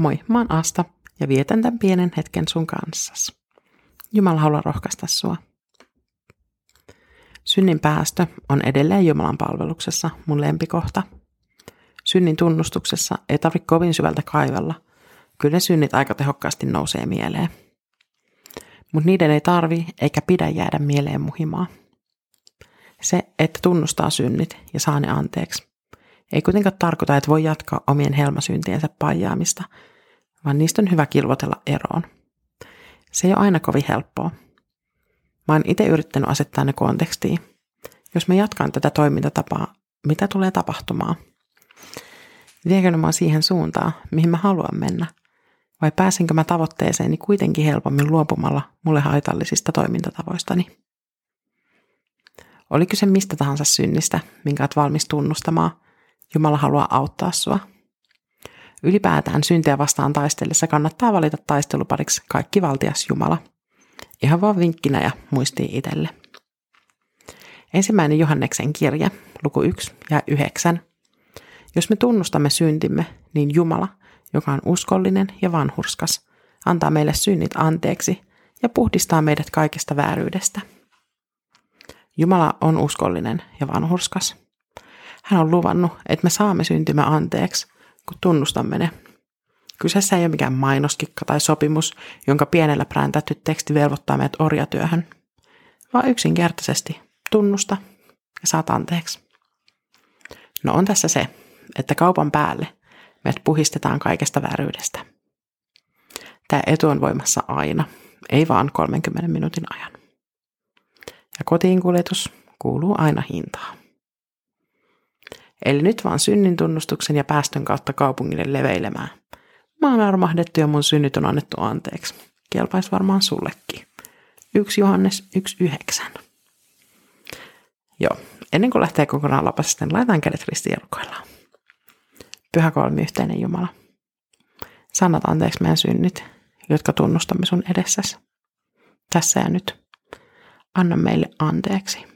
Moi, mä oon Asta ja vietän tämän pienen hetken sun kanssas. Jumala haluaa rohkaista sua. Synnin päästö on edelleen Jumalan palveluksessa mun lempikohta. Synnin tunnustuksessa ei tarvitse kovin syvältä kaivella. Kyllä ne synnit aika tehokkaasti nousee mieleen. Mutta niiden ei tarvi eikä pidä jäädä mieleen muhimaa. Se, että tunnustaa synnit ja saa ne anteeksi, ei kuitenkaan tarkoita, että voi jatkaa omien helmasyntiensä pajaamista, vaan niistä on hyvä kilvotella eroon. Se ei ole aina kovin helppoa. Mä oon itse yrittänyt asettaa ne kontekstiin. Jos mä jatkan tätä toimintatapaa, mitä tulee tapahtumaan? Viekö mä siihen suuntaan, mihin mä haluan mennä? Vai pääsenkö mä tavoitteeseeni kuitenkin helpommin luopumalla mulle haitallisista toimintatavoistani? Oli kyse mistä tahansa synnistä, minkä oot valmis tunnustamaan, Jumala haluaa auttaa sua. Ylipäätään syntiä vastaan taistellessa kannattaa valita taistelupariksi kaikki valtias Jumala. Ihan vaan vinkkinä ja muistii itselle. Ensimmäinen Johanneksen kirje, luku 1 ja 9. Jos me tunnustamme syntimme, niin Jumala, joka on uskollinen ja vanhurskas, antaa meille synnit anteeksi ja puhdistaa meidät kaikesta vääryydestä. Jumala on uskollinen ja vanhurskas. Hän on luvannut, että me saamme syntymä anteeksi, kun tunnustamme ne. Kyseessä ei ole mikään mainoskikka tai sopimus, jonka pienellä präntätty teksti velvoittaa meidät orjatyöhön, vaan yksinkertaisesti tunnusta ja saat anteeksi. No on tässä se, että kaupan päälle meidät puhistetaan kaikesta vääryydestä. Tämä etu on voimassa aina, ei vaan 30 minuutin ajan. Ja kotiin kuljetus kuuluu aina hintaan. Eli nyt vaan synnin tunnustuksen ja päästön kautta kaupungille leveilemään. Mä oon armahdettu ja mun synnit on annettu anteeksi. Kelpais varmaan sullekin. 1 Johannes 1.9. Joo, ennen kuin lähtee kokonaan lapasesta, niin laitetaan kädet ristijalkoillaan. Pyhä kolmi yhteinen Jumala. Sanat anteeksi meidän synnit, jotka tunnustamme sun edessäsi. Tässä ja nyt. Anna meille anteeksi.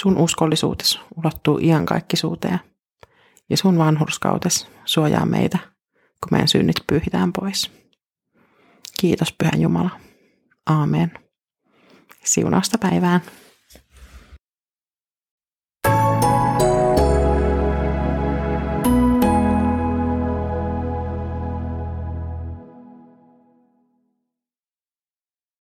Sun uskollisuutes ulottuu iankaikkisuuteen ja sun vanhurskautes suojaa meitä, kun meidän synnit pyyhitään pois. Kiitos Pyhä Jumala. Aamen. Siunausta päivään.